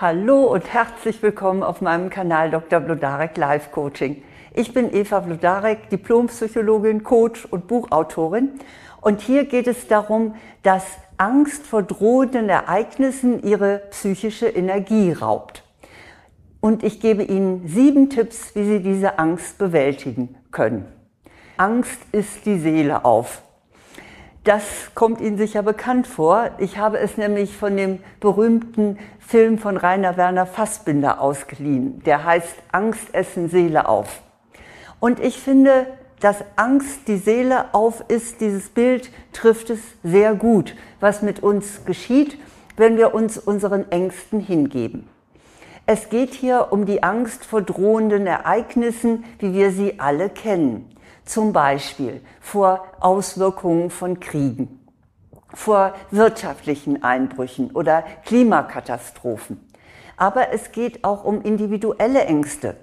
Hallo und herzlich willkommen auf meinem Kanal Dr. Blodarek Life Coaching. Ich bin Eva Blodarek, Diplompsychologin, Coach und Buchautorin. Und hier geht es darum, dass Angst vor drohenden Ereignissen ihre psychische Energie raubt. Und ich gebe Ihnen sieben Tipps, wie Sie diese Angst bewältigen können. Angst ist die Seele auf. Das kommt Ihnen sicher bekannt vor. Ich habe es nämlich von dem berühmten Film von Rainer Werner Fassbinder ausgeliehen. Der heißt Angst essen Seele auf. Und ich finde, dass Angst die Seele auf ist, dieses Bild trifft es sehr gut, was mit uns geschieht, wenn wir uns unseren Ängsten hingeben. Es geht hier um die Angst vor drohenden Ereignissen, wie wir sie alle kennen zum Beispiel vor Auswirkungen von Kriegen, vor wirtschaftlichen Einbrüchen oder Klimakatastrophen. Aber es geht auch um individuelle Ängste,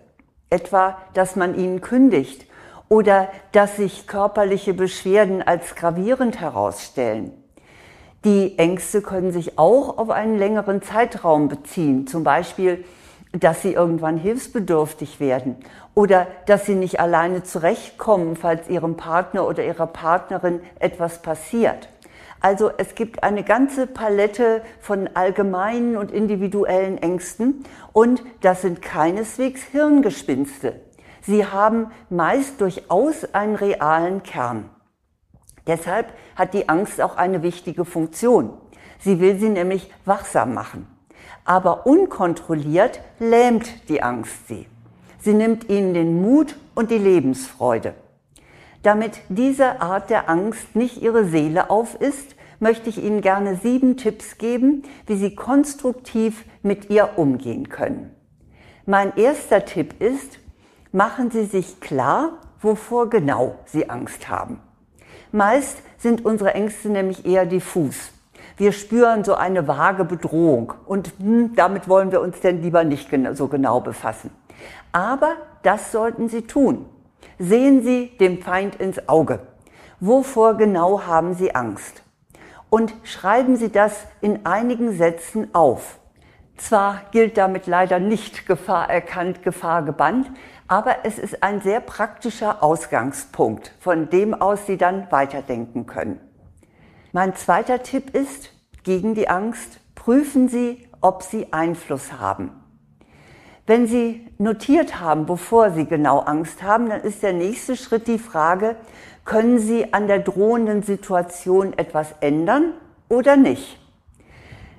etwa, dass man ihnen kündigt oder dass sich körperliche Beschwerden als gravierend herausstellen. Die Ängste können sich auch auf einen längeren Zeitraum beziehen, zum Beispiel dass sie irgendwann hilfsbedürftig werden oder dass sie nicht alleine zurechtkommen, falls ihrem Partner oder ihrer Partnerin etwas passiert. Also es gibt eine ganze Palette von allgemeinen und individuellen Ängsten und das sind keineswegs Hirngespinste. Sie haben meist durchaus einen realen Kern. Deshalb hat die Angst auch eine wichtige Funktion. Sie will sie nämlich wachsam machen aber unkontrolliert lähmt die Angst sie. Sie nimmt ihnen den Mut und die Lebensfreude. Damit diese Art der Angst nicht ihre Seele auf ist, möchte ich Ihnen gerne sieben Tipps geben, wie Sie konstruktiv mit ihr umgehen können. Mein erster Tipp ist, machen Sie sich klar, wovor genau Sie Angst haben. Meist sind unsere Ängste nämlich eher diffus. Wir spüren so eine vage Bedrohung und hm, damit wollen wir uns denn lieber nicht so genau befassen. Aber das sollten Sie tun. Sehen Sie dem Feind ins Auge. Wovor genau haben Sie Angst? Und schreiben Sie das in einigen Sätzen auf. Zwar gilt damit leider nicht Gefahr erkannt, Gefahr gebannt, aber es ist ein sehr praktischer Ausgangspunkt, von dem aus Sie dann weiterdenken können. Mein zweiter Tipp ist, gegen die Angst, prüfen Sie, ob Sie Einfluss haben. Wenn Sie notiert haben, wovor Sie genau Angst haben, dann ist der nächste Schritt die Frage, können Sie an der drohenden Situation etwas ändern oder nicht?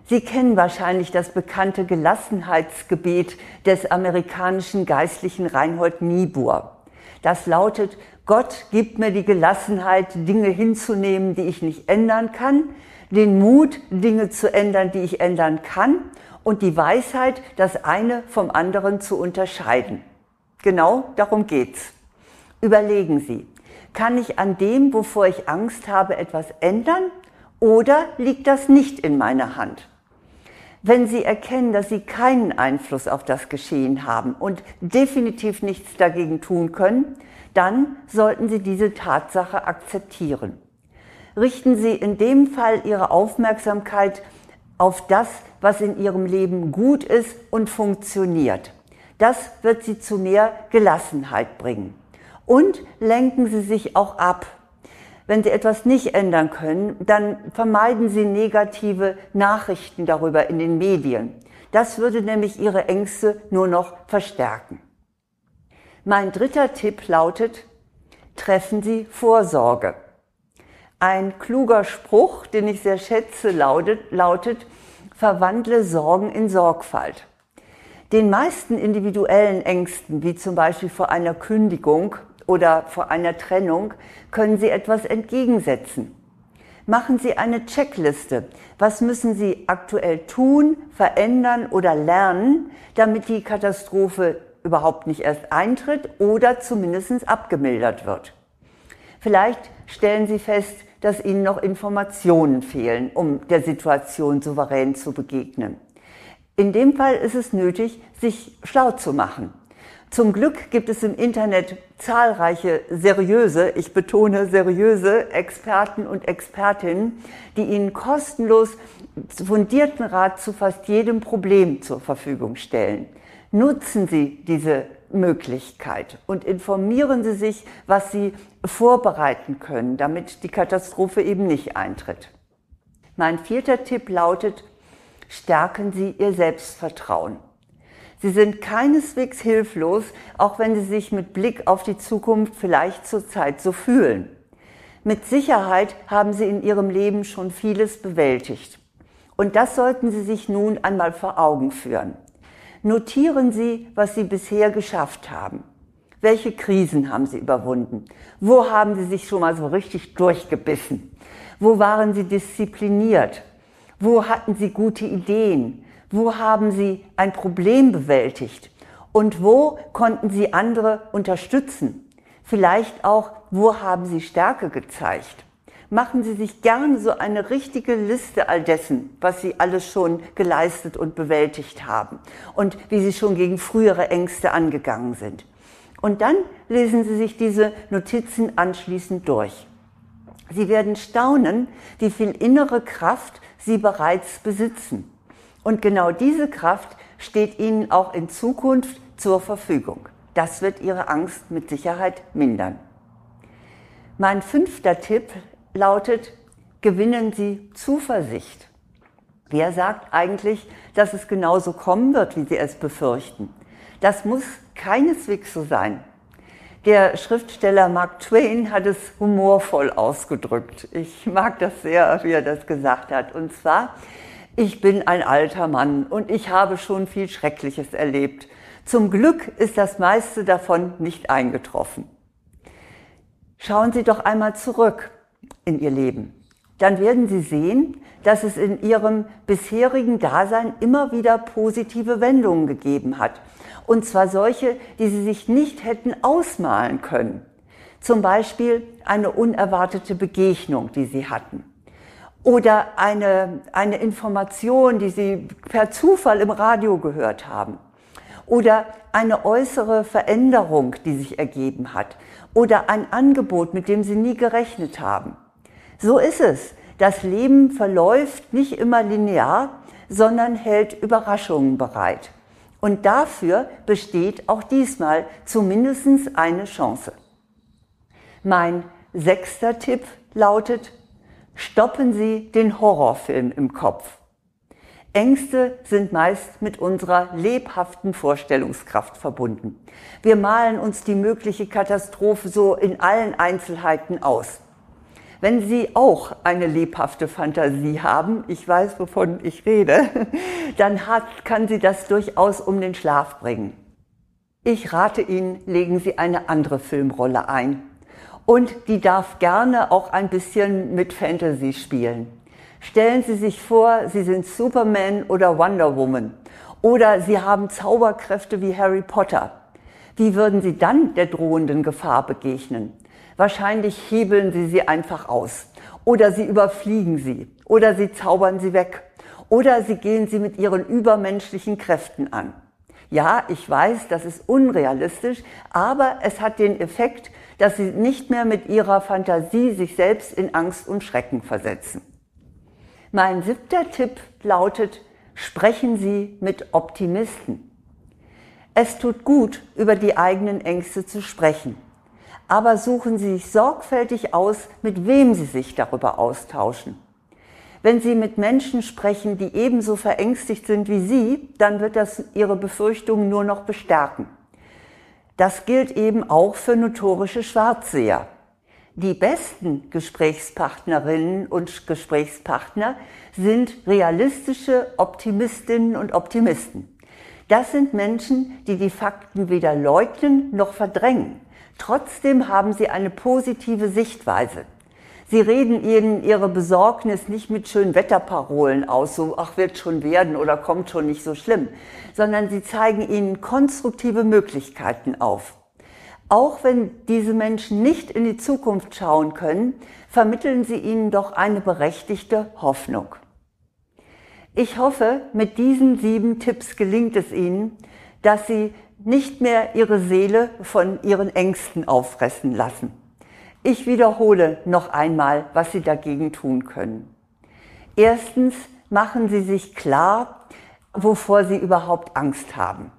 Sie kennen wahrscheinlich das bekannte Gelassenheitsgebet des amerikanischen Geistlichen Reinhold Niebuhr. Das lautet, Gott gibt mir die Gelassenheit, Dinge hinzunehmen, die ich nicht ändern kann, den Mut, Dinge zu ändern, die ich ändern kann und die Weisheit, das eine vom anderen zu unterscheiden. Genau darum geht's. Überlegen Sie, kann ich an dem, wovor ich Angst habe, etwas ändern oder liegt das nicht in meiner Hand? Wenn Sie erkennen, dass Sie keinen Einfluss auf das Geschehen haben und definitiv nichts dagegen tun können, dann sollten Sie diese Tatsache akzeptieren. Richten Sie in dem Fall Ihre Aufmerksamkeit auf das, was in Ihrem Leben gut ist und funktioniert. Das wird Sie zu mehr Gelassenheit bringen. Und lenken Sie sich auch ab. Wenn Sie etwas nicht ändern können, dann vermeiden Sie negative Nachrichten darüber in den Medien. Das würde nämlich Ihre Ängste nur noch verstärken. Mein dritter Tipp lautet, treffen Sie Vorsorge. Ein kluger Spruch, den ich sehr schätze, lautet, lautet verwandle Sorgen in Sorgfalt. Den meisten individuellen Ängsten, wie zum Beispiel vor einer Kündigung oder vor einer Trennung, können Sie etwas entgegensetzen. Machen Sie eine Checkliste. Was müssen Sie aktuell tun, verändern oder lernen, damit die Katastrophe überhaupt nicht erst eintritt oder zumindest abgemildert wird. Vielleicht stellen Sie fest, dass Ihnen noch Informationen fehlen, um der Situation souverän zu begegnen. In dem Fall ist es nötig, sich schlau zu machen. Zum Glück gibt es im Internet zahlreiche seriöse, ich betone seriöse Experten und Expertinnen, die Ihnen kostenlos fundierten Rat zu fast jedem Problem zur Verfügung stellen. Nutzen Sie diese Möglichkeit und informieren Sie sich, was Sie vorbereiten können, damit die Katastrophe eben nicht eintritt. Mein vierter Tipp lautet, stärken Sie Ihr Selbstvertrauen. Sie sind keineswegs hilflos, auch wenn Sie sich mit Blick auf die Zukunft vielleicht zurzeit so fühlen. Mit Sicherheit haben Sie in Ihrem Leben schon vieles bewältigt. Und das sollten Sie sich nun einmal vor Augen führen. Notieren Sie, was Sie bisher geschafft haben. Welche Krisen haben Sie überwunden? Wo haben Sie sich schon mal so richtig durchgebissen? Wo waren Sie diszipliniert? Wo hatten Sie gute Ideen? Wo haben Sie ein Problem bewältigt? Und wo konnten Sie andere unterstützen? Vielleicht auch, wo haben Sie Stärke gezeigt? machen Sie sich gerne so eine richtige Liste all dessen, was Sie alles schon geleistet und bewältigt haben und wie Sie schon gegen frühere Ängste angegangen sind. Und dann lesen Sie sich diese Notizen anschließend durch. Sie werden staunen, wie viel innere Kraft Sie bereits besitzen. Und genau diese Kraft steht Ihnen auch in Zukunft zur Verfügung. Das wird Ihre Angst mit Sicherheit mindern. Mein fünfter Tipp lautet, gewinnen Sie Zuversicht. Wer sagt eigentlich, dass es genauso kommen wird, wie Sie es befürchten? Das muss keineswegs so sein. Der Schriftsteller Mark Twain hat es humorvoll ausgedrückt. Ich mag das sehr, wie er das gesagt hat. Und zwar, ich bin ein alter Mann und ich habe schon viel Schreckliches erlebt. Zum Glück ist das meiste davon nicht eingetroffen. Schauen Sie doch einmal zurück in ihr Leben, dann werden Sie sehen, dass es in Ihrem bisherigen Dasein immer wieder positive Wendungen gegeben hat. Und zwar solche, die Sie sich nicht hätten ausmalen können. Zum Beispiel eine unerwartete Begegnung, die Sie hatten. Oder eine, eine Information, die Sie per Zufall im Radio gehört haben. Oder eine äußere Veränderung, die sich ergeben hat. Oder ein Angebot, mit dem Sie nie gerechnet haben. So ist es. Das Leben verläuft nicht immer linear, sondern hält Überraschungen bereit. Und dafür besteht auch diesmal zumindest eine Chance. Mein sechster Tipp lautet, stoppen Sie den Horrorfilm im Kopf. Ängste sind meist mit unserer lebhaften Vorstellungskraft verbunden. Wir malen uns die mögliche Katastrophe so in allen Einzelheiten aus. Wenn Sie auch eine lebhafte Fantasie haben, ich weiß, wovon ich rede, dann hat, kann Sie das durchaus um den Schlaf bringen. Ich rate Ihnen, legen Sie eine andere Filmrolle ein. Und die darf gerne auch ein bisschen mit Fantasy spielen. Stellen Sie sich vor, Sie sind Superman oder Wonder Woman. Oder Sie haben Zauberkräfte wie Harry Potter. Wie würden Sie dann der drohenden Gefahr begegnen? Wahrscheinlich hebeln sie sie einfach aus. Oder sie überfliegen sie. Oder sie zaubern sie weg. Oder sie gehen sie mit ihren übermenschlichen Kräften an. Ja, ich weiß, das ist unrealistisch, aber es hat den Effekt, dass sie nicht mehr mit ihrer Fantasie sich selbst in Angst und Schrecken versetzen. Mein siebter Tipp lautet, sprechen Sie mit Optimisten. Es tut gut, über die eigenen Ängste zu sprechen aber suchen Sie sich sorgfältig aus, mit wem Sie sich darüber austauschen. Wenn Sie mit Menschen sprechen, die ebenso verängstigt sind wie Sie, dann wird das Ihre Befürchtungen nur noch bestärken. Das gilt eben auch für notorische Schwarzseher. Die besten Gesprächspartnerinnen und Gesprächspartner sind realistische Optimistinnen und Optimisten. Das sind Menschen, die die Fakten weder leugnen noch verdrängen. Trotzdem haben sie eine positive Sichtweise. Sie reden ihnen ihre Besorgnis nicht mit schönen Wetterparolen aus, so ach wird schon werden oder kommt schon nicht so schlimm, sondern sie zeigen ihnen konstruktive Möglichkeiten auf. Auch wenn diese Menschen nicht in die Zukunft schauen können, vermitteln sie ihnen doch eine berechtigte Hoffnung. Ich hoffe, mit diesen sieben Tipps gelingt es Ihnen, dass Sie nicht mehr ihre Seele von ihren Ängsten auffressen lassen. Ich wiederhole noch einmal, was Sie dagegen tun können. Erstens machen Sie sich klar, wovor Sie überhaupt Angst haben.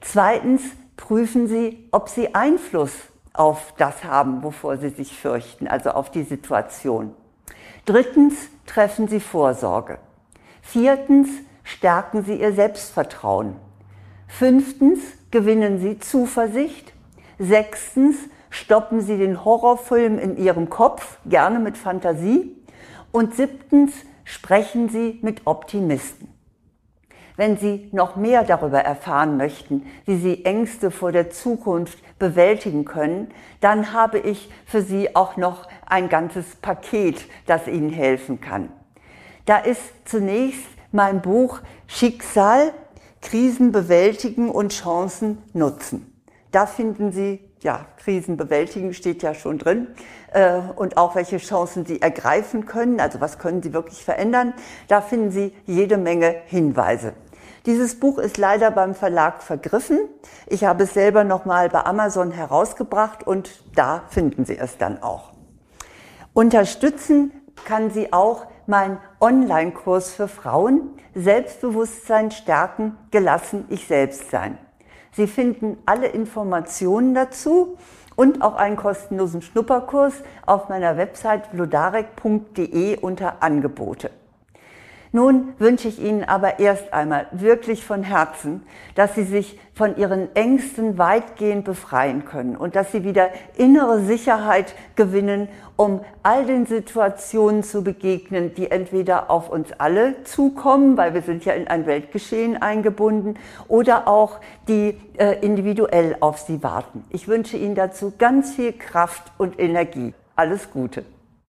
Zweitens prüfen Sie, ob Sie Einfluss auf das haben, wovor Sie sich fürchten, also auf die Situation. Drittens treffen Sie Vorsorge. Viertens stärken Sie Ihr Selbstvertrauen. Fünftens gewinnen Sie Zuversicht. Sechstens stoppen Sie den Horrorfilm in Ihrem Kopf, gerne mit Fantasie. Und siebtens sprechen Sie mit Optimisten. Wenn Sie noch mehr darüber erfahren möchten, wie Sie Ängste vor der Zukunft bewältigen können, dann habe ich für Sie auch noch ein ganzes Paket, das Ihnen helfen kann. Da ist zunächst mein Buch Schicksal, Krisen bewältigen und Chancen nutzen. Da finden Sie, ja, Krisen bewältigen steht ja schon drin, äh, und auch welche Chancen Sie ergreifen können, also was können Sie wirklich verändern. Da finden Sie jede Menge Hinweise. Dieses Buch ist leider beim Verlag vergriffen. Ich habe es selber nochmal bei Amazon herausgebracht und da finden Sie es dann auch. Unterstützen kann Sie auch mein Online-Kurs für Frauen Selbstbewusstsein stärken, gelassen ich selbst sein. Sie finden alle Informationen dazu und auch einen kostenlosen Schnupperkurs auf meiner Website blodarek.de unter Angebote. Nun wünsche ich Ihnen aber erst einmal wirklich von Herzen, dass Sie sich von Ihren Ängsten weitgehend befreien können und dass Sie wieder innere Sicherheit gewinnen, um all den Situationen zu begegnen, die entweder auf uns alle zukommen, weil wir sind ja in ein Weltgeschehen eingebunden, oder auch die äh, individuell auf Sie warten. Ich wünsche Ihnen dazu ganz viel Kraft und Energie. Alles Gute.